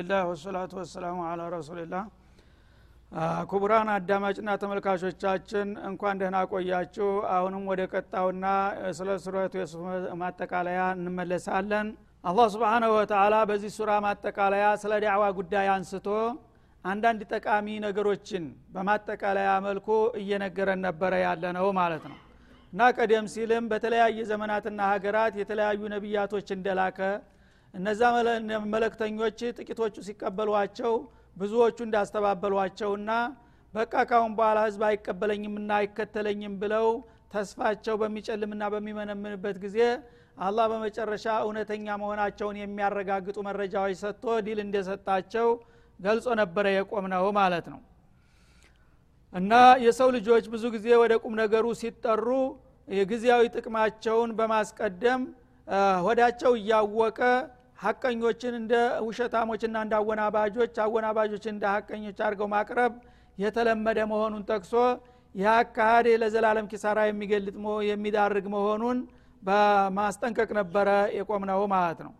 ቢስሚላህ ወልሐምዱሊላህ ወሰላቱ ወሰላሙ አላ ረሱልላህ ክቡራን አዳማጭና ተመልካቾቻችን እንኳን ደህና ቆያችሁ። አሁንም ወደ ቀጣውና ስለ ሱረቱ የሱፍ ማጠቃለያ እንመለሳለን። አላህ ስብሓናሁ ወተላ በዚህ ሱራ ማጠቃለያ ስለ ዳዕዋ ጉዳይ አንስቶ አንዳንድ ጠቃሚ ነገሮችን በማጠቃለያ መልኩ እየነገረን ነበረ ያለ ነው ማለት ነው። እና ቀደም ሲልም በተለያየ ዘመናትና ሀገራት የተለያዩ ነቢያቶች እንደላከ እነዛ መለክተኞች ጥቂቶቹ ሲቀበሏቸው ብዙዎቹ እንዳስተባበሏቸውና በቃ ካሁን በኋላ ህዝብ አይቀበለኝምና አይከተለኝም ብለው ተስፋቸው በሚጨልምና በሚመነምንበት ጊዜ አላህ በመጨረሻ እውነተኛ መሆናቸውን የሚያረጋግጡ መረጃዎች ሰጥቶ ዲል እንደሰጣቸው ገልጾ ነበረ የቆም ነው ማለት ነው። እና የሰው ልጆች ብዙ ጊዜ ወደ ቁም ነገሩ ሲጠሩ የጊዜያዊ ጥቅማቸውን በማስቀደም ሆዳቸው እያወቀ ሀቀኞችን እንደ ውሸታሞችና እንደ አወናባጆች አወናባጆችን እንደ ሀቀኞች አድርገው ማቅረብ የተለመደ መሆኑን ጠቅሶ ይህ አካሃድ ለዘላለም ኪሳራ የሚገልጥ የሚዳርግ መሆኑን በማስጠንቀቅ ነበረ የቆምነው ማለት ነው።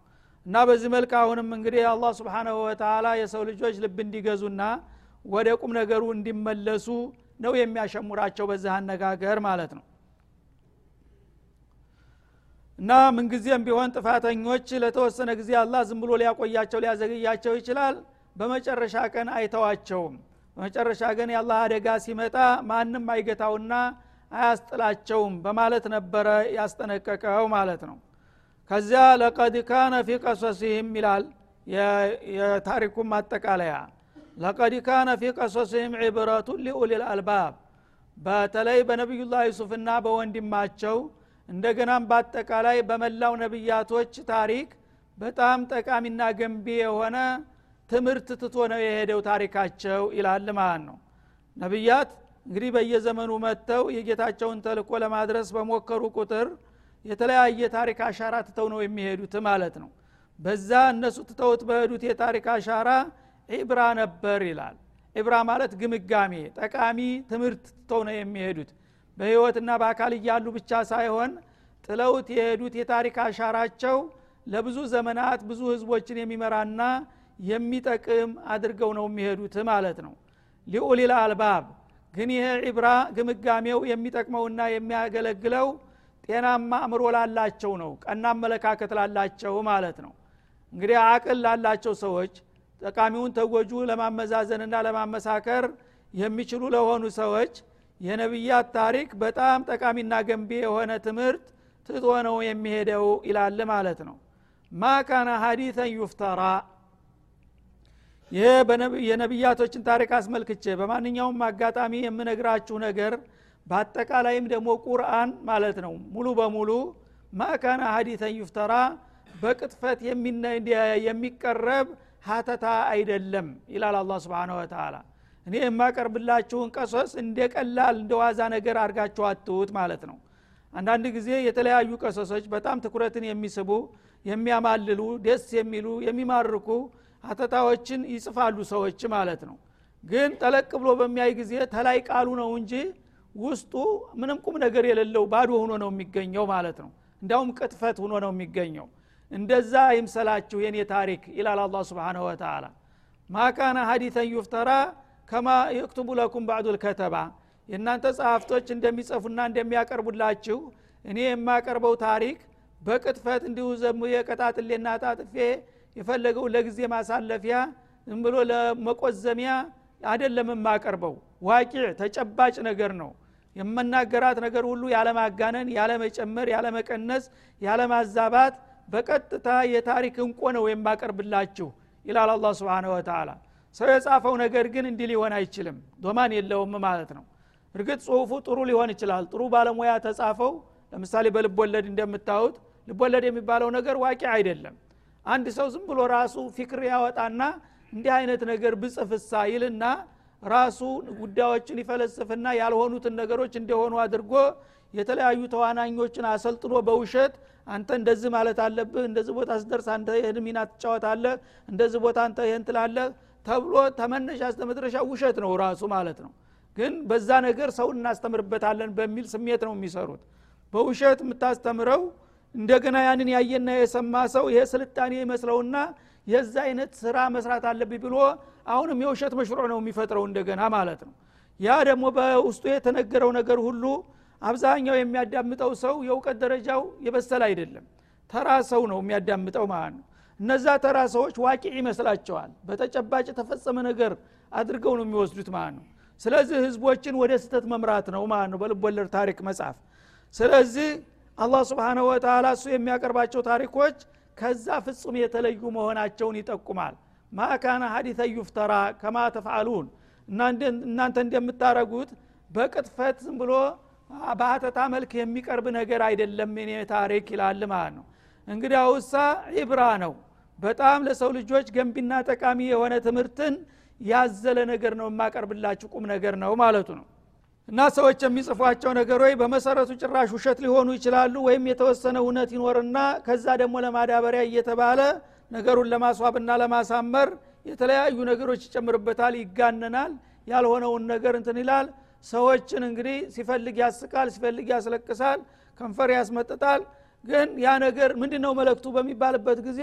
እና በዚህ መልክ አሁንም እንግዲህ አላህ ስብሓናሁ ወተላ የሰው ልጆች ልብ እንዲገዙና ወደ ቁም ነገሩ እንዲመለሱ ነው የሚያሸሙራቸው በዚህ አነጋገር ማለት ነው እና ምንጊዜም ቢሆን ጥፋተኞች ለተወሰነ ጊዜ አላህ ዝም ብሎ ሊያቆያቸው ሊያዘገያቸው ይችላል። በመጨረሻ ቀን አይተዋቸውም። በመጨረሻ ቀን የአላህ አደጋ ሲመጣ ማንም አይገታውና አያስጥላቸውም በማለት ነበረ ያስጠነቀቀው ማለት ነው። ከዚያ ለቀድ ካነ ፊ ቀሶሲህም ይላል የታሪኩም ማጠቃለያ። ለቀድ ካነ ፊ ቀሶሲህም ዕብረቱ ሊኡሊል አልባብ። በተለይ በነቢዩላህ ዩሱፍና በወንድማቸው እንደገናም በአጠቃላይ በመላው ነቢያቶች ታሪክ በጣም ጠቃሚና ገንቢ የሆነ ትምህርት ትቶ ነው የሄደው ታሪካቸው ይላል ማለት ነው። ነቢያት እንግዲህ በየዘመኑ መጥተው የጌታቸውን ተልኮ ለማድረስ በሞከሩ ቁጥር የተለያየ ታሪክ አሻራ ትተው ነው የሚሄዱት ማለት ነው። በዛ እነሱ ትተውት በሄዱት የታሪክ አሻራ ኢብራ ነበር ይላል። ኢብራ ማለት ግምጋሜ ጠቃሚ ትምህርት ትተው ነው የሚሄዱት በህይወትና በአካል እያሉ ብቻ ሳይሆን ጥለውት የሄዱት የታሪክ አሻራቸው ለብዙ ዘመናት ብዙ ህዝቦችን የሚመራና የሚጠቅም አድርገው ነው የሚሄዱት ማለት ነው። ሊኡሊል አልባብ ግን ይሄ ዒብራ ግምጋሜው የሚጠቅመውና የሚያገለግለው ጤናማ አእምሮ ላላቸው ነው ቀና አመለካከት ላላቸው ማለት ነው። እንግዲህ አቅል ላላቸው ሰዎች ጠቃሚውን ተጎጁ ለማመዛዘንና ለማመሳከር የሚችሉ ለሆኑ ሰዎች የነቢያት ታሪክ በጣም ጠቃሚና ገንቢ የሆነ ትምህርት ትቶ ነው የሚሄደው ይላል ማለት ነው። ማ ካነ ሀዲተን ዩፍተራ? ይሄ የነቢያቶችን ታሪክ አስመልክቼ በማንኛውም አጋጣሚ የምነግራችሁ ነገር በአጠቃላይም ደግሞ ቁርአን ማለት ነው። ሙሉ በሙሉ ማካነ ሀዲተን ዩፍተራ? በቅጥፈት የሚቀረብ ሀተታ አይደለም ይላል አላ ስብን ወተላ እኔ የማቀርብላችሁን ቀሶስ እንደ ቀላል እንደ ዋዛ ነገር አድርጋችሁ አትሁት ማለት ነው። አንዳንድ ጊዜ የተለያዩ ቀሶሶች በጣም ትኩረትን የሚስቡ የሚያማልሉ ደስ የሚሉ የሚማርኩ ሀተታዎችን ይጽፋሉ ሰዎች ማለት ነው። ግን ጠለቅ ብሎ በሚያይ ጊዜ ተላይ ቃሉ ነው እንጂ ውስጡ ምንም ቁም ነገር የሌለው ባዶ ሆኖ ነው የሚገኘው ማለት ነው። እንዳውም ቅጥፈት ሆኖ ነው የሚገኘው። እንደዛ ይምሰላችሁ የኔ ታሪክ ይላል አላ ስብንሁ ወተላ ማካነ ሀዲተን ዩፍተራ ከማ የክቱቡ ለኩም ባዕዱ ልከተባ የእናንተ ጸሐፍቶች እንደሚጽፉና እንደሚያቀርቡላችሁ እኔ የማቀርበው ታሪክ በቅጥፈት እንዲሁ ዘሙ የቀጣጥሌና ጣጥፌ የፈለገው ለጊዜ ማሳለፊያ ዝም ብሎ ለመቆዘሚያ አደለም የማቀርበው። ዋቂዕ ተጨባጭ ነገር ነው። የመናገራት ነገር ሁሉ ያለማጋነን ያለመጨመር ያለመቀነስ ያለማዛባት በቀጥታ የታሪክ እንቆ ነው የማቀርብላችሁ ይላል አላ ስብን ወተላ ሰው የጻፈው ነገር ግን እንዲህ ሊሆን አይችልም። ዶማን የለውም ማለት ነው። እርግጥ ጽሁፉ ጥሩ ሊሆን ይችላል። ጥሩ ባለሙያ ተጻፈው ለምሳሌ በልቦለድ እንደምታዩት ልቦለድ የሚባለው ነገር ዋቂ አይደለም። አንድ ሰው ዝም ብሎ ራሱ ፊክር ያወጣና እንዲህ አይነት ነገር ብጽፍሳ ይልና ራሱ ጉዳዮችን ይፈለስፍና ያልሆኑትን ነገሮች እንደሆኑ አድርጎ የተለያዩ ተዋናኞችን አሰልጥኖ በውሸት አንተ እንደዚህ ማለት አለብህ እንደዚህ ቦታ ስደርስ አንተ ይህን ሚና ትጫወታለህ እንደዚህ ቦታ አንተ ይህን ትላለህ ተብሎ ተመነሻ አስተመድረሻ ውሸት ነው ራሱ ማለት ነው። ግን በዛ ነገር ሰውን እናስተምርበታለን በሚል ስሜት ነው የሚሰሩት። በውሸት የምታስተምረው እንደገና ያንን ያየና የሰማ ሰው ይሄ ስልጣኔ ይመስለውና የዛ አይነት ስራ መስራት አለብኝ ብሎ አሁንም የውሸት መሽሮ ነው የሚፈጥረው እንደገና ማለት ነው። ያ ደግሞ በውስጡ የተነገረው ነገር ሁሉ አብዛኛው የሚያዳምጠው ሰው የእውቀት ደረጃው የበሰለ አይደለም። ተራ ሰው ነው የሚያዳምጠው ማለት ነው እነዛ ተራ ሰዎች ዋቂ ይመስላቸዋል። በተጨባጭ የተፈጸመ ነገር አድርገው ነው የሚወስዱት ማለት ነው። ስለዚህ ህዝቦችን ወደ ስተት መምራት ነው ማለት ነው በልቦለድ ታሪክ መጽሐፍ ስለዚህ አላህ ስብንሁ ወተላ እሱ የሚያቀርባቸው ታሪኮች ከዛ ፍጹም የተለዩ መሆናቸውን ይጠቁማል። ማካነ ሀዲተ ዩፍተራ ከማ ተፍአሉን እናንተ እንደምታረጉት በቅጥፈት ዝም ብሎ በአተታ መልክ የሚቀርብ ነገር አይደለም እኔ ታሪክ ይላል ማለት ነው። እንግዲህ አውሳ ኢብራ ነው በጣም ለሰው ልጆች ገንቢና ጠቃሚ የሆነ ትምህርትን ያዘለ ነገር ነው የማቀርብላችሁ ቁም ነገር ነው ማለቱ ነው። እና ሰዎች የሚጽፏቸው ነገሮች በመሰረቱ ጭራሽ ውሸት ሊሆኑ ይችላሉ ወይም የተወሰነ እውነት ይኖርና ከዛ ደግሞ ለማዳበሪያ እየተባለ ነገሩን ለማስዋብና ለማሳመር የተለያዩ ነገሮች ይጨምርበታል ይጋነናል ያልሆነውን ነገር እንትን ይላል። ሰዎችን እንግዲህ ሲፈልግ ያስቃል ሲፈልግ ያስለቅሳል ከንፈር ያስመጥጣል። ግን ያ ነገር ምንድን ነው መለክቱ በሚባልበት ጊዜ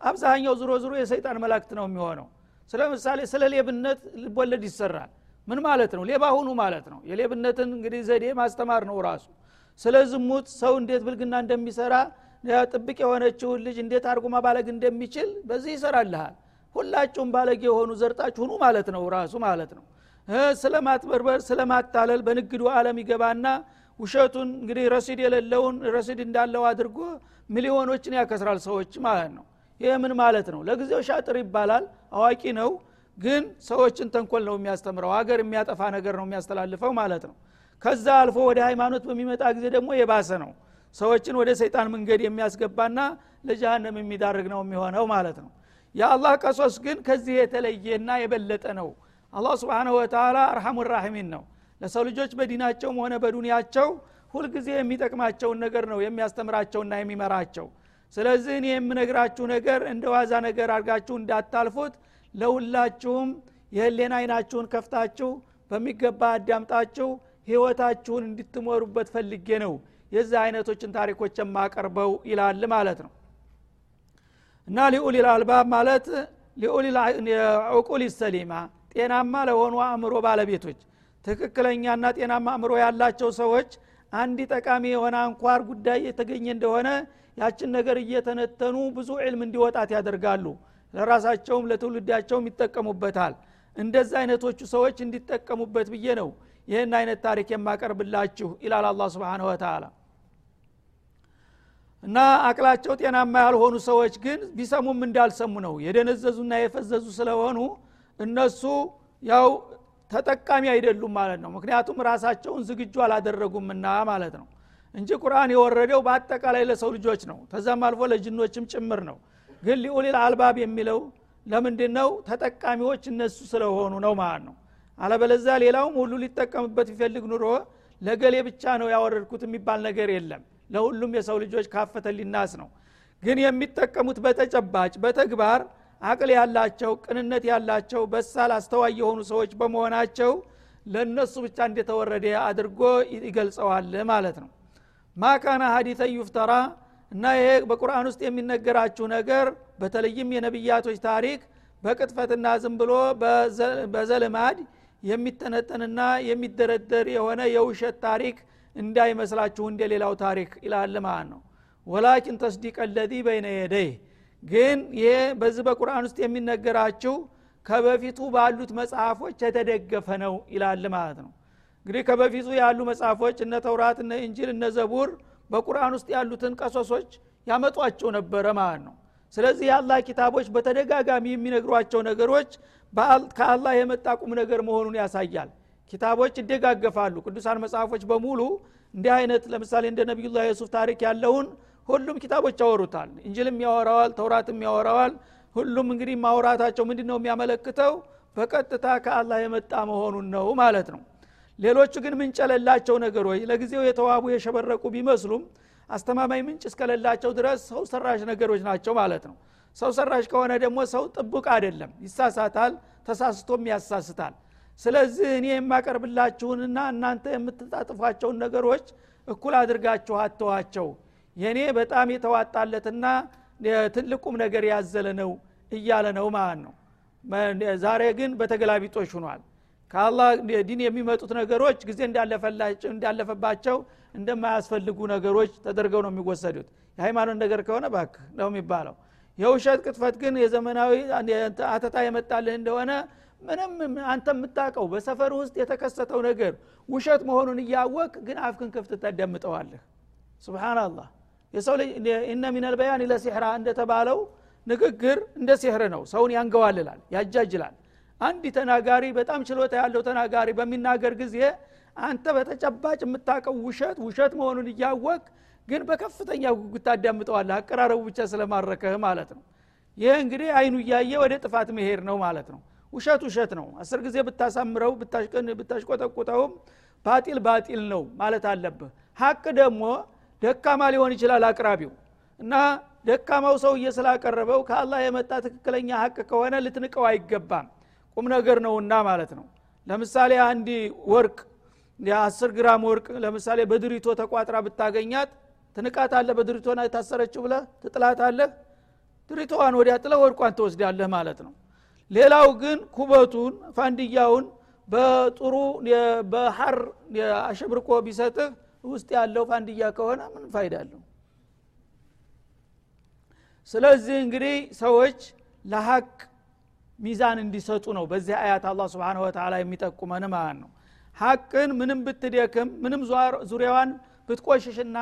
አብዛኛው ዝሮ ዝሮ የሰይጣን መላክት ነው የሚሆነው። ስለ ምሳሌ ስለ ሌብነት ልቦለድ ይሰራል። ምን ማለት ነው? ሌባ ሁኑ ማለት ነው። የሌብነትን እንግዲህ ዘዴ ማስተማር ነው ራሱ። ስለ ዝሙት ሰው እንዴት ብልግና እንደሚሰራ ጥብቅ የሆነችውን ልጅ እንዴት አድርጎ ማባለግ እንደሚችል በዚህ ይሰራልሃል። ሁላችሁም ባለጌ የሆኑ ዘርጣችሁ ሁኑ ማለት ነው ራሱ ማለት ነው። ስለ ማጥበርበር ስለ ማታለል በንግዱ አለም ይገባና ውሸቱን እንግዲህ ረሲድ የሌለውን ረሲድ እንዳለው አድርጎ ሚሊዮኖችን ያከስራል ሰዎች ማለት ነው ይህ ምን ማለት ነው? ለጊዜው ሻጥር ይባላል አዋቂ ነው ግን ሰዎችን ተንኮል ነው የሚያስተምረው ሀገር የሚያጠፋ ነገር ነው የሚያስተላልፈው ማለት ነው። ከዛ አልፎ ወደ ሃይማኖት በሚመጣ ጊዜ ደግሞ የባሰ ነው። ሰዎችን ወደ ሰይጣን መንገድ የሚያስገባና ለጀሃነም የሚዳርግ ነው የሚሆነው ማለት ነው። የአላህ ቀሶስ ግን ከዚህ የተለየና የበለጠ ነው። አላህ ስብንሁ ወተላ አርሐሙ ራሒሚን ነው። ለሰው ልጆች በዲናቸውም ሆነ በዱንያቸው ሁልጊዜ የሚጠቅማቸውን ነገር ነው የሚያስተምራቸውና የሚመራቸው ስለዚህ እኔ የምነግራችሁ ነገር እንደ ዋዛ ነገር አድርጋችሁ እንዳታልፉት። ለሁላችሁም የህሌን አይናችሁን ከፍታችሁ በሚገባ አዳምጣችሁ ህይወታችሁን እንድትሞሩበት ፈልጌ ነው የዚህ አይነቶችን ታሪኮች የማቀርበው ይላል ማለት ነው። እና ሊኡሊል አልባብ ማለት ሊኡሊል ሰሊማ ጤናማ ለሆኑ አእምሮ ባለቤቶች ትክክለኛና ጤናማ አእምሮ ያላቸው ሰዎች አንድ ጠቃሚ የሆነ አንኳር ጉዳይ የተገኘ እንደሆነ ያችን ነገር እየተነተኑ ብዙ ዕልም እንዲወጣት ያደርጋሉ። ለራሳቸውም ለትውልዳቸውም ይጠቀሙበታል። እንደዚ አይነቶቹ ሰዎች እንዲጠቀሙበት ብዬ ነው ይህን አይነት ታሪክ የማቀርብላችሁ ይላል አላ ስብን ወተላ እና አቅላቸው ጤናማ ያልሆኑ ሰዎች ግን ቢሰሙም እንዳልሰሙ ነው። የደነዘዙና የፈዘዙ ስለሆኑ እነሱ ያው ተጠቃሚ አይደሉም ማለት ነው። ምክንያቱም ራሳቸውን ዝግጁ አላደረጉምና ማለት ነው እንጂ ቁርአን የወረደው በአጠቃላይ ለሰው ልጆች ነው። ተዛም አልፎ ለጅኖችም ጭምር ነው። ግን ሊኡሊል አልባብ የሚለው ለምንድን ነው ተጠቃሚዎች እነሱ ስለሆኑ ነው ማለት ነው። አለበለዛ ሌላውም ሁሉ ሊጠቀምበት ቢፈልግ ኑሮ ለገሌ ብቻ ነው ያወረድኩት የሚባል ነገር የለም። ለሁሉም የሰው ልጆች ካፈተ ሊናስ ነው። ግን የሚጠቀሙት በተጨባጭ በተግባር አቅል ያላቸው ቅንነት ያላቸው በሳል አስተዋይ የሆኑ ሰዎች በመሆናቸው ለእነሱ ብቻ እንደተወረደ አድርጎ ይገልጸዋል ማለት ነው ማካና ሀዲተ ዩፍተራ እና ይሄ በቁርአን ውስጥ የሚነገራችሁ ነገር በተለይም የነቢያቶች ታሪክ በቅጥፈትና ዝም ብሎ በዘልማድ የሚተነጠንና የሚደረደር የሆነ የውሸት ታሪክ እንዳይመስላችሁ እንደ ሌላው ታሪክ ይላል ማለት ነው። ወላኪን ተስዲቅ አለዚ በይነ የደይህ ግን ይሄ በዚህ በቁርአን ውስጥ የሚነገራችሁ ከበፊቱ ባሉት መጽሐፎች የተደገፈ ነው ይላል ማለት ነው እንግዲህ ከበፊቱ ያሉ መጽሐፎች እነ ተውራት እነ እንጂል እነ ዘቡር በቁርአን ውስጥ ያሉትን ቀሶሶች ያመጧቸው ነበረ ማለት ነው። ስለዚህ የአላህ ኪታቦች በተደጋጋሚ የሚነግሯቸው ነገሮች ከአላህ የመጣ ቁም ነገር መሆኑን ያሳያል። ኪታቦች ይደጋገፋሉ። ቅዱሳን መጽሐፎች በሙሉ እንዲህ አይነት ለምሳሌ እንደ ነቢዩላህ የሱፍ ታሪክ ያለውን ሁሉም ኪታቦች ያወሩታል። እንጅልም ያወራዋል ተውራትም ያወራዋል። ሁሉም እንግዲህ ማውራታቸው ምንድ ነው የሚያመለክተው? በቀጥታ ከአላህ የመጣ መሆኑን ነው ማለት ነው ሌሎቹ ግን ምንጭ የሌላቸው ነገሮች ለጊዜው የተዋቡ የሸበረቁ ቢመስሉም አስተማማኝ ምንጭ እስከሌላቸው ድረስ ሰው ሰራሽ ነገሮች ናቸው ማለት ነው። ሰው ሰራሽ ከሆነ ደግሞ ሰው ጥቡቅ አይደለም ይሳሳታል ተሳስቶም ያሳስታል። ስለዚህ እኔ የማቀርብላችሁንና እናንተ የምትጣጥፏቸውን ነገሮች እኩል አድርጋችሁ አተዋቸው። የእኔ በጣም የተዋጣለትና ትልቁም ነገር ያዘለ ነው እያለ ነው ማለት ነው። ዛሬ ግን በተገላቢጦች ሁኗል ከአላህ ዲን የሚመጡት ነገሮች ጊዜ እንዳለፈባቸው እንደማያስፈልጉ ነገሮች ተደርገው ነው የሚወሰዱት። የሃይማኖት ነገር ከሆነ ባክ ነው የሚባለው። የውሸት ቅጥፈት ግን የዘመናዊ አተታ የመጣልህ እንደሆነ ምንም አንተ የምታውቀው በሰፈር ውስጥ የተከሰተው ነገር ውሸት መሆኑን እያወቅ ግን አፍክን ክፍት ተደምጠዋለህ ስብናላህ የሰው ልጅ እነ ሚነል በያን ለሲሕራ እንደተባለው ንግግር እንደ ሲሕር ነው። ሰውን ያንገዋልላል ያጃጅላል አንድ ተናጋሪ በጣም ችሎታ ያለው ተናጋሪ በሚናገር ጊዜ አንተ በተጨባጭ የምታውቀው ውሸት ውሸት መሆኑን እያወቅ ግን በከፍተኛ ጉጉት ታዳምጠዋለህ አቀራረቡ ብቻ ስለማረከህ ማለት ነው። ይህ እንግዲህ አይኑ እያየ ወደ ጥፋት መሄድ ነው ማለት ነው። ውሸት ውሸት ነው። አስር ጊዜ ብታሳምረው ብታሽቆጠቁጠውም ባጢል ባጢል ነው ማለት አለብህ። ሀቅ ደግሞ ደካማ ሊሆን ይችላል አቅራቢው። እና ደካማው ሰውዬ ስላቀረበው ከአላህ የመጣ ትክክለኛ ሀቅ ከሆነ ልትንቀው አይገባም ቁም ነገር ነውና ማለት ነው። ለምሳሌ አንድ ወርቅ የአስር ግራም ወርቅ ለምሳሌ በድሪቶ ተቋጥራ ብታገኛት ትንቃት አለ በድሪቶና የታሰረችው ብለ ትጥላት አለህ ድሪቶዋን ወዲያ ጥለ ወርቋን ትወስዳለህ ማለት ነው። ሌላው ግን ኩበቱን ፋንድያውን በጥሩ በሐር አሸብርቆ ቢሰጥህ ውስጥ ያለው ፋንድያ ከሆነ ምን ፋይዳ አለው ስለዚህ እንግዲህ ሰዎች ለሀቅ ሚዛን እንዲሰጡ ነው። በዚህ አያት አላ ስብን ወተላ የሚጠቁመን ማለት ነው። ሀቅን ምንም ብትደክም ምንም ዙሪያዋን ብትቆሽሽና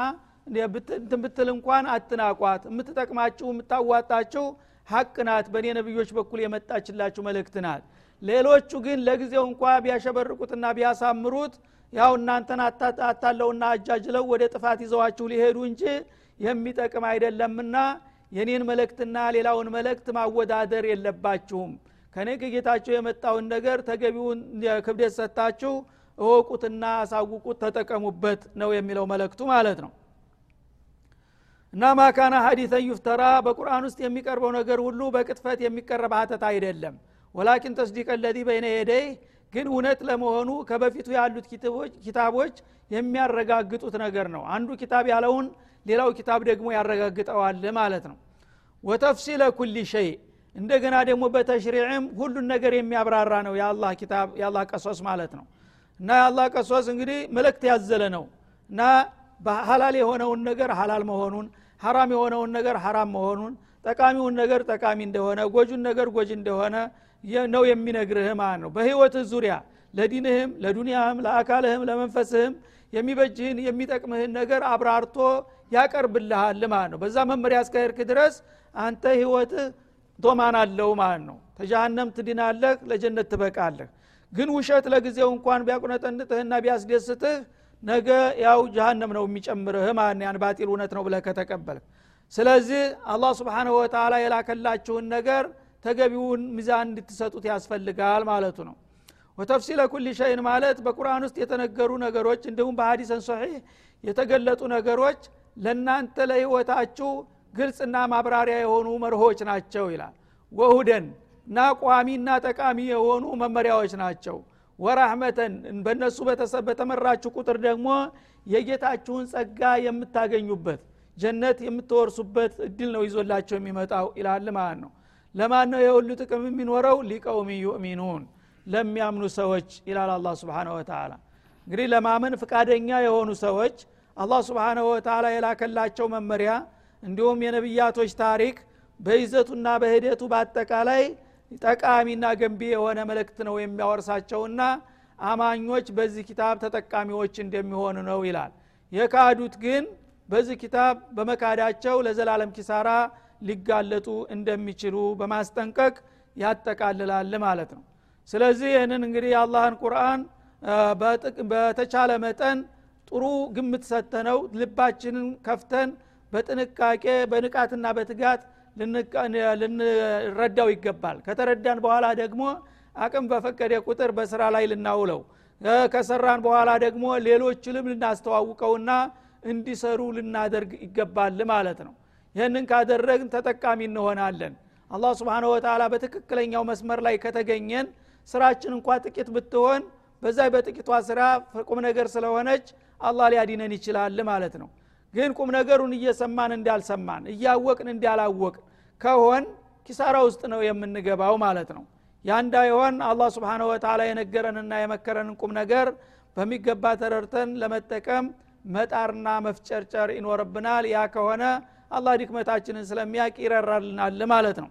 እንትን ብትል እንኳን አትናቋት። የምትጠቅማችሁ የምታዋጣችሁ ሀቅ ናት። በእኔ ነቢዮች በኩል የመጣችላችሁ መልእክት ናት። ሌሎቹ ግን ለጊዜው እንኳ ቢያሸበርቁትና ቢያሳምሩት ያው እናንተን አታለውና አጃጅለው ወደ ጥፋት ይዘዋችሁ ሊሄዱ እንጂ የሚጠቅም አይደለምና የኔን መልእክትና ሌላውን መልእክት ማወዳደር የለባችሁም። ከኔ ከጌታቸው የመጣውን ነገር ተገቢውን ክብደት ሰጥታችሁ እወቁትና አሳውቁት ተጠቀሙበት ነው የሚለው መልእክቱ ማለት ነው። እና ማካና ሀዲተን ዩፍተራ በቁርአን ውስጥ የሚቀርበው ነገር ሁሉ በቅጥፈት የሚቀረብ ሀተት አይደለም። ወላኪን ተስዲቀ ለዚ በይነ የደይ ግን እውነት ለመሆኑ ከበፊቱ ያሉት ኪታቦች የሚያረጋግጡት ነገር ነው። አንዱ ኪታብ ያለውን ሌላው ኪታብ ደግሞ ያረጋግጠዋል ማለት ነው። ወተፍሲለ ኩል ሸይ እንደገና ደግሞ በተሽሪዕም ሁሉን ነገር የሚያብራራ ነው የአላህ ኪታብ የአላህ ቀሶስ ማለት ነው። እና የአላህ ቀሶስ እንግዲህ መልእክት ያዘለ ነው። እና ሀላል የሆነውን ነገር ሀላል መሆኑን ሀራም የሆነውን ነገር ሀራም መሆኑን ጠቃሚውን ነገር ጠቃሚ እንደሆነ ጎጁን ነገር ጎጅ እንደሆነ ነው የሚነግርህ ማለት ነው። በህይወትህ ዙሪያ ለዲንህም ለዱንያህም ለአካልህም ለመንፈስህም የሚበጅህን የሚጠቅምህን ነገር አብራርቶ ያቀርብልሃል ማለት ነው። በዛ መመሪያ እስከሄድክ ድረስ አንተ ህይወትህ ዶማን አለው ማለት ነው። ተጃሃንም ትድናለህ ለጀነት ትበቃለህ። ግን ውሸት ለጊዜው እንኳን ቢያቁነጠንጥህና ቢያስደስትህ ነገ ያው ጀሃነም ነው የሚጨምርህ ማለት ያን ባጢል እውነት ነው ብለህ ከተቀበልክ። ስለዚህ አላህ ስብሓንሁ ወተላ የላከላችሁን ነገር ተገቢውን ሚዛን እንድትሰጡት ያስፈልጋል ማለቱ ነው ወተፍሲለ ኩል ሸይን ማለት በቁርአን ውስጥ የተነገሩ ነገሮች እንዲሁም በሀዲሰን ሶሒህ የተገለጡ ነገሮች ለእናንተ ለህይወታችሁ ግልጽና ማብራሪያ የሆኑ መርሆች ናቸው ይላል። ወሁደን እና ቋሚና ጠቃሚ የሆኑ መመሪያዎች ናቸው። ወራህመተን በእነሱ በተመራችሁ ቁጥር ደግሞ የጌታችሁን ጸጋ የምታገኙበት ጀነት የምትወርሱበት እድል ነው ይዞላቸው የሚመጣው ይላል ማለት ነው። ለማን ነው የሁሉ ጥቅም የሚኖረው? ሊቀውም ዩእሚኑን ለሚያምኑ ሰዎች ይላል አላ ስብን ወተላ እንግዲህ ለማመን ፍቃደኛ የሆኑ ሰዎች አላህ ስብሓንሁ ወተላ የላከላቸው መመሪያ እንዲሁም የነቢያቶች ታሪክ በይዘቱና በሂደቱ በአጠቃላይ ጠቃሚና ገንቢ የሆነ መልእክት ነው የሚያወርሳቸውና አማኞች በዚህ ኪታብ ተጠቃሚዎች እንደሚሆኑ ነው ይላል። የካዱት ግን በዚህ ኪታብ በመካዳቸው ለዘላለም ኪሳራ ሊጋለጡ እንደሚችሉ በማስጠንቀቅ ያጠቃልላል ማለት ነው ስለዚህ ይህንን እንግዲህ የአላህን ቁርአን በተቻለ መጠን ጥሩ ግምት ሰተነው ልባችንን ከፍተን በጥንቃቄ በንቃትና በትጋት ልንረዳው ይገባል። ከተረዳን በኋላ ደግሞ አቅም በፈቀደ ቁጥር በስራ ላይ ልናውለው ከሰራን በኋላ ደግሞ ሌሎችንም ልናስተዋውቀውና እንዲሰሩ ልናደርግ ይገባል ማለት ነው። ይህንን ካደረግን ተጠቃሚ እንሆናለን። አላህ ስብን ወተላ በትክክለኛው መስመር ላይ ከተገኘን ስራችን እንኳ ጥቂት ብትሆን በዛ በጥቂቷ ስራ ቁም ነገር ስለሆነች አላህ ሊያዲነን ይችላል ማለት ነው። ግን ቁም ነገሩን እየሰማን እንዳልሰማን እያወቅን እንዳላወቅን ከሆን ኪሳራ ውስጥ ነው የምንገባው ማለት ነው። ያ እንዳይሆን አላህ ስብሓን ወተላ የነገረንና የመከረንን ቁም ነገር በሚገባ ተረድተን ለመጠቀም መጣርና መፍጨርጨር ይኖርብናል። ያ ከሆነ አላህ ድክመታችንን ስለሚያቅ ይረራልናል ማለት ነው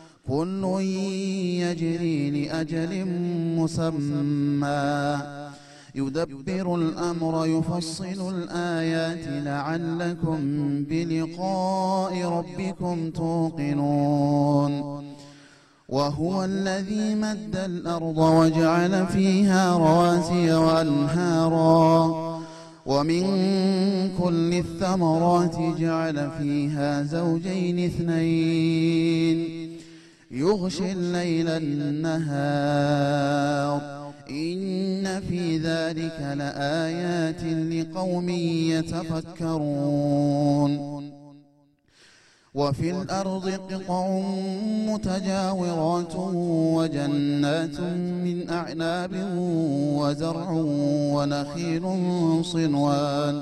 كل يجري لأجل مسمى. يدبر الأمر يفصل الآيات لعلكم بلقاء ربكم توقنون. وهو الذي مد الأرض وجعل فيها رواسي وأنهارا. ومن كل الثمرات جعل فيها زوجين اثنين. يغشي الليل النهار. إن في ذلك لآيات لقوم يتفكرون. وفي الأرض قطع متجاورات وجنات من أعناب وزرع ونخيل صنوان.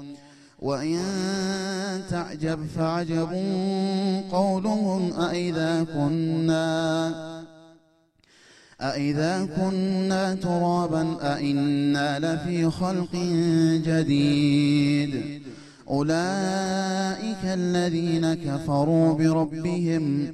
وإن تعجب فعجب قولهم أئذا كنا أئذا كنا ترابا أئنا لفي خلق جديد. أولئك الذين كفروا بربهم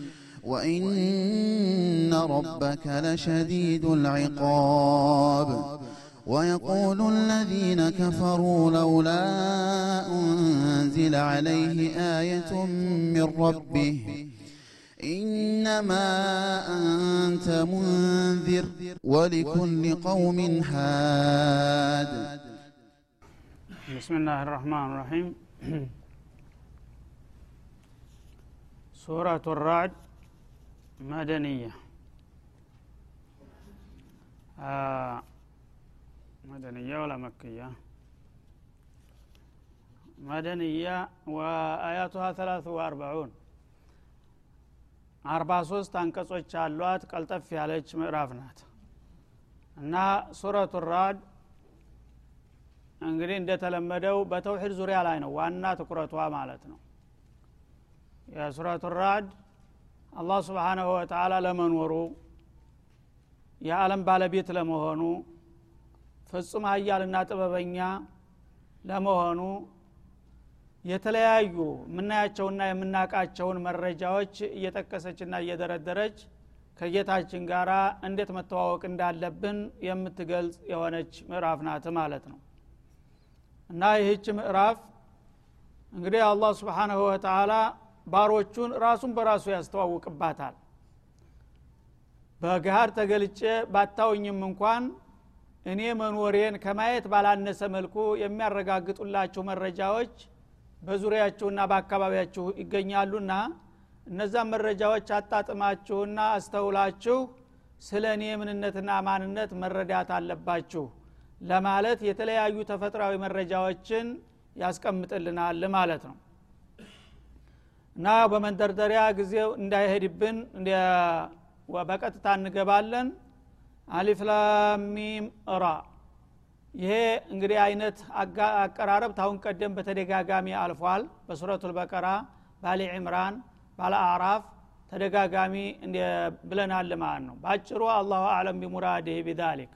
وإن ربك لشديد العقاب ويقول الذين كفروا لولا أنزل عليه آية من ربه إنما أنت منذر ولكل قوم هاد بسم الله الرحمن الرحيم. سورة الرعد. መደንያ። መደንያ ወላ መክያ። መደንያ ወአያቱሃ ተላቱ ወአርባዑን አርባ ሶስት አንቀጾች አሏት ቀልጠፍ ያለች ምዕራፍ ናት። እና ሱረቱ ራድ እንግዲህ እንደተለመደው በተውሒድ ዙሪያ ላይ ነው ዋና ትኩረቷ ማለት ነው። የሱረቱ ራድ አላህ ስብሓናሁ ወተላ ለመኖሩ የዓለም ባለቤት ለመሆኑ ፍጹም ሀያልና ጥበበኛ ለመሆኑ የተለያዩ የምናያቸውና የምናቃቸውን መረጃዎች እየጠቀሰችና እየደረደረች ከጌታችን ጋር እንዴት መተዋወቅ እንዳለብን የምትገልጽ የሆነች ምዕራፍ ናት ማለት ነው። እና ይህች ምዕራፍ እንግዲህ አላህ ስብሓናሁ ወተላ ባሮቹን ራሱን በራሱ ያስተዋውቅባታል። በገሃድ ተገልጬ ባታውኝም እንኳን እኔ መኖሬን ከማየት ባላነሰ መልኩ የሚያረጋግጡላችሁ መረጃዎች በዙሪያችሁና በአካባቢያችሁ ይገኛሉና እነዛን መረጃዎች አጣጥማችሁና አስተውላችሁ ስለ እኔ ምንነትና ማንነት መረዳት አለባችሁ ለማለት የተለያዩ ተፈጥሯዊ መረጃዎችን ያስቀምጥልናል ማለት ነው እና በመንደርደሪያ ጊዜው እንዳይሄድብን በቀጥታ እንገባለን። አሊፍላሚም ራ። ይሄ እንግዲህ አይነት አቀራረብ ታሁን ቀደም በተደጋጋሚ አልፏል። በሱረቱ ልበቀራ ባሊ ዕምራን ባለ አዕራፍ ተደጋጋሚ ብለናል ማለት ነው። በአጭሩ አላሁ አለም ቢሙራድህ ቢዛሊክ።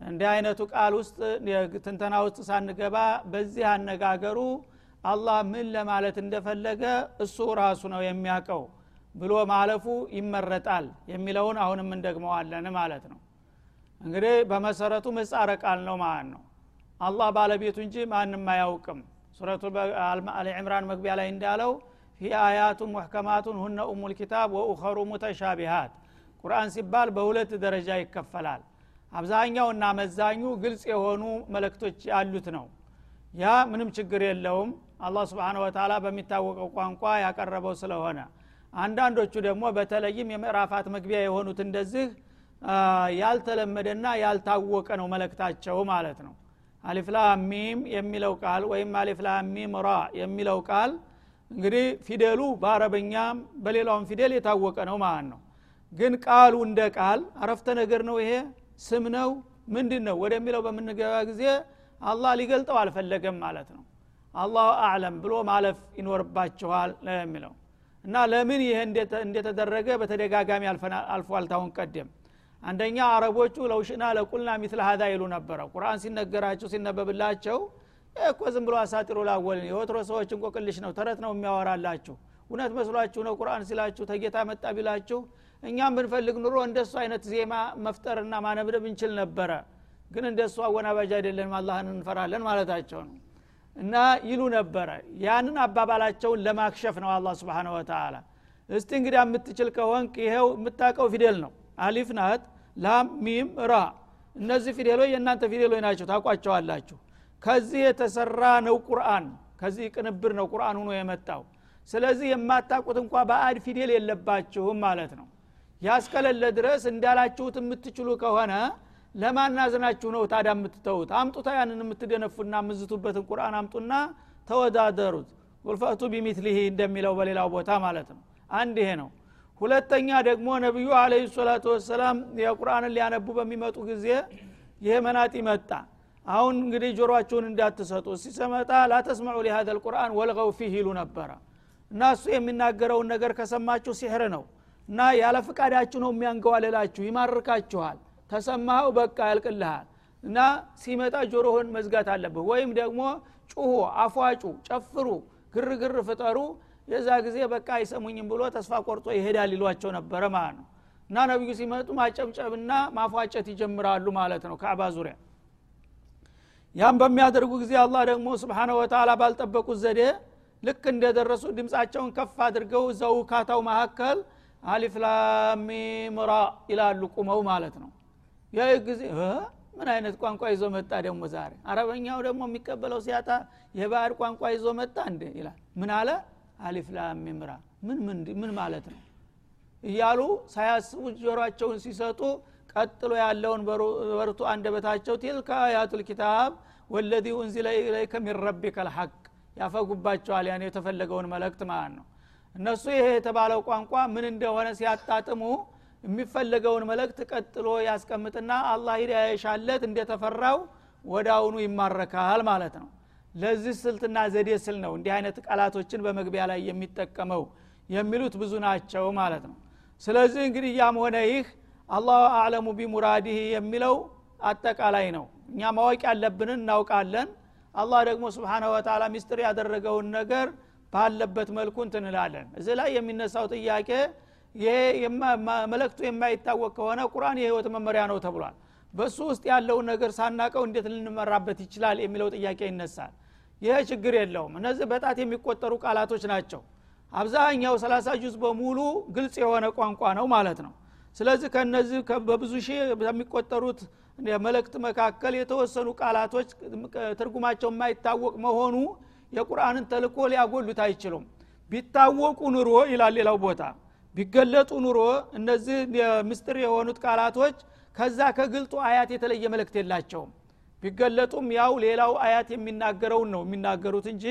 እንዲህ አይነቱ ቃል ውስጥ ትንተና ውስጥ ሳንገባ በዚህ አነጋገሩ አላህ ምን ለማለት እንደፈለገ እሱ ራሱ ነው የሚያውቀው ብሎ ማለፉ ይመረጣል የሚለውን አሁንም እንደግመዋለን ማለት ነው። እንግዲህ በመሰረቱ ምህጻረ ቃል ነው ማለት ነው። አላህ ባለቤቱ እንጂ ማንም አያውቅም። ሱረቱ አልዕምራን መግቢያ ላይ እንዳለው ፊ አያቱን ሙሕከማቱን ሁነ ኡሙ ልኪታብ ወኡኸሩ ሙተሻቢሃት። ቁርአን ሲባል በሁለት ደረጃ ይከፈላል። አብዛኛውና መዛኙ ግልጽ የሆኑ መለክቶች ያሉት ነው። ያ ምንም ችግር የለውም አላህ ስብሓን ወተላ በሚታወቀው ቋንቋ ያቀረበው ስለሆነ። አንዳንዶቹ ደግሞ በተለይም የምዕራፋት መግቢያ የሆኑት እንደዚህ ያልተለመደና ያልታወቀ ነው መለክታቸው ማለት ነው። አሊፍላሚም የሚለው ቃል ወይም አሊፍላሚም ራ የሚለው ቃል እንግዲህ ፊደሉ በአረበኛም በሌላውም ፊደል የታወቀ ነው ማለት ነው። ግን ቃሉ እንደ ቃል አረፍተ ነገር ነው ይሄ? ስም ነው? ምንድን ነው ወደሚለው በምንገባ ጊዜ አላህ ሊገልጠው አልፈለገም ማለት ነው አላሁ አዕለም ብሎ ማለፍ ይኖርባችኋል የሚለው። እና ለምን ይሄ እንደተደረገ በተደጋጋሚ አልፏል ታሁን ቀደም። አንደኛ አረቦቹ ለውሽና ለቁልና ሚትል ሀዛ ይሉ ነበረ። ቁርአን ሲነገራቸው ሲነበብላቸው እኮ ዝም ብሎ አሳጢሮ ላወልን የወትሮ ሰዎች እንቆቅልሽ ነው ተረት ነው የሚያወራላችሁ። እውነት መስሏችሁ ነው ቁርአን ሲላችሁ ተጌታ መጣ ቢላችሁ? እኛም ብንፈልግ ኑሮ እንደሱ አይነት ዜማ መፍጠርና ማነብነብ እንችል ነበረ። ግን እንደሱ አወናባጅ አይደለንም አላህን እንፈራለን ማለታቸው ነው እና ይሉ ነበረ። ያንን አባባላቸውን ለማክሸፍ ነው አላ ስብን ወተላ እስቲ እንግዲህ የምትችል ከሆንክ ይሄው የምታውቀው ፊደል ነው። አሊፍ ናት ላም ሚም ራ። እነዚህ ፊደሎች የእናንተ ፊደሎች ናቸው ታቋቸዋላችሁ ከዚህ የተሰራ ነው ቁርአን ከዚህ ቅንብር ነው ቁርአን ሆኖ የመጣው። ስለዚህ የማታቁት እንኳ በአድ ፊደል የለባችሁም ማለት ነው። ያስከለለ ድረስ እንዳላችሁት የምትችሉ ከሆነ ለማናዝናችሁ ነው ታዳ የምትተዉት? አምጡታ ያንን የምትደነፉና የምዝቱበትን ቁርአን አምጡና ተወዳደሩት። ቁልፈቱ ቢሚትሊህ እንደሚለው በሌላው ቦታ ማለት ነው። አንድ ይሄ ነው። ሁለተኛ ደግሞ ነቢዩ አለ ሰላቱ ወሰላም የቁርአንን ሊያነቡ በሚመጡ ጊዜ ይሄ መናጢ መጣ። አሁን እንግዲህ ጆሮአችሁን እንዳትሰጡ። ሲሰመጣ ላተስመዑ ሊሀዘ ልቁርአን ወልገው ፊህ ይሉ ነበረ። እና እሱ የሚናገረውን ነገር ከሰማችሁ ሲሕር ነው። እና ያለ ፍቃዳችሁ ነው የሚያንገዋልላችሁ ይማርካችኋል ተሰማኸው? በቃ ያልቅልሃል። እና ሲመጣ ጆሮህን መዝጋት አለብህ። ወይም ደግሞ ጩሁ አፏጩ ጨፍሩ ግርግር ፍጠሩ። የዛ ጊዜ በቃ አይሰሙኝም ብሎ ተስፋ ቆርጦ ይሄዳል ይሏቸው ነበረ ማለት ነው። እና ነቢዩ ሲመጡ ማጨብጨብና ማፏጨት ይጀምራሉ ማለት ነው ከዕባ ዙሪያ። ያም በሚያደርጉ ጊዜ አላህ ደግሞ ስብሓነ ወተላ ባልጠበቁት ዘዴ ልክ እንደደረሱ ድምፃቸውን ከፍ አድርገው እዛው ካታው መካከል አሊፍላሚምራ ይላሉ ቁመው ማለት ነው ይህ ጊዜ ምን አይነት ቋንቋ ይዞ መጣ ደግሞ ዛሬ? አረበኛው ደግሞ የሚቀበለው ሲያጣ የባህር ቋንቋ ይዞ መጣ እንዴ ይላል። ምን አለ? አሊፍላሚምራ ምን ምን ማለት ነው? እያሉ ሳያስቡ ጆሮቸውን ሲሰጡ ቀጥሎ ያለውን በርቱ አንደበታቸው ቲልከ አያቱል ኪታብ ወለዚ ኡንዚለ ኢለይከ ሚን ረቢከ ልሐቅ ያፈጉባቸዋል ያን የተፈለገውን መልእክት ማለት ነው። እነሱ ይሄ የተባለው ቋንቋ ምን እንደሆነ ሲያጣጥሙ የሚፈለገውን መልእክት ቀጥሎ ያስቀምጥና አላህ ሂዳያ የሻለት እንደተፈራው አሁኑ ይማረካል ማለት ነው። ለዚህ ስልትና ዘዴ ስል ነው እንዲህ አይነት ቃላቶችን በመግቢያ ላይ የሚጠቀመው የሚሉት ብዙ ናቸው ማለት ነው። ስለዚህ እንግዲህ ያም ሆነ ይህ አላሁ አዕለሙ ቢሙራዲህ የሚለው አጠቃላይ ነው። እኛ ማወቅ ያለብንን እናውቃለን። አላህ ደግሞ ስብሓነ ወተላ ሚስጥር ያደረገውን ነገር ባለበት መልኩ እንትንላለን እዚህ ላይ የሚነሳው ጥያቄ ይሄ መለክቱ የማይታወቅ ከሆነ ቁርአን የህይወት መመሪያ ነው ተብሏል። በሱ ውስጥ ያለውን ነገር ሳናቀው እንዴት ልንመራበት ይችላል የሚለው ጥያቄ ይነሳል። ይሄ ችግር የለውም። እነዚህ በጣት የሚቆጠሩ ቃላቶች ናቸው። አብዛኛው ሰላሳ ጁዝ በሙሉ ግልጽ የሆነ ቋንቋ ነው ማለት ነው። ስለዚህ ከነዚህ በብዙ ሺህ በሚቆጠሩት መልእክት መካከል የተወሰኑ ቃላቶች ትርጉማቸው የማይታወቅ መሆኑ የቁርአንን ተልኮ ሊያጎሉት አይችሉም። ቢታወቁ ኑሮ ይላል ሌላው ቦታ ቢገለጡ ኑሮ እነዚህ ምስጥር የሆኑት ቃላቶች ከዛ ከግልጡ አያት የተለየ መልእክት የላቸውም። ቢገለጡም ያው ሌላው አያት የሚናገረውን ነው የሚናገሩት እንጂ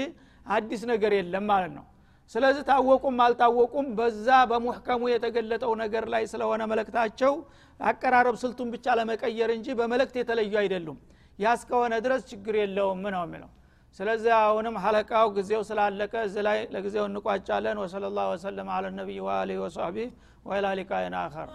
አዲስ ነገር የለም ማለት ነው። ስለዚህ ታወቁም አልታወቁም በዛ በሙሕከሙ የተገለጠው ነገር ላይ ስለሆነ መለክታቸው አቀራረብ ስልቱን ብቻ ለመቀየር እንጂ በመለክት የተለዩ አይደሉም። ያ እስከሆነ ድረስ ችግር የለውም ነው የሚለው ስለዚህ አሁንም ሐለቃው ጊዜው ስላለቀ እዚ ላይ ለጊዜው እንቋጫለን ወሰለ ላሁ ወሰለም አለ ነቢይ ወአሊህ ወሰሕቢህ ወኢላ ሊቃይን አኸር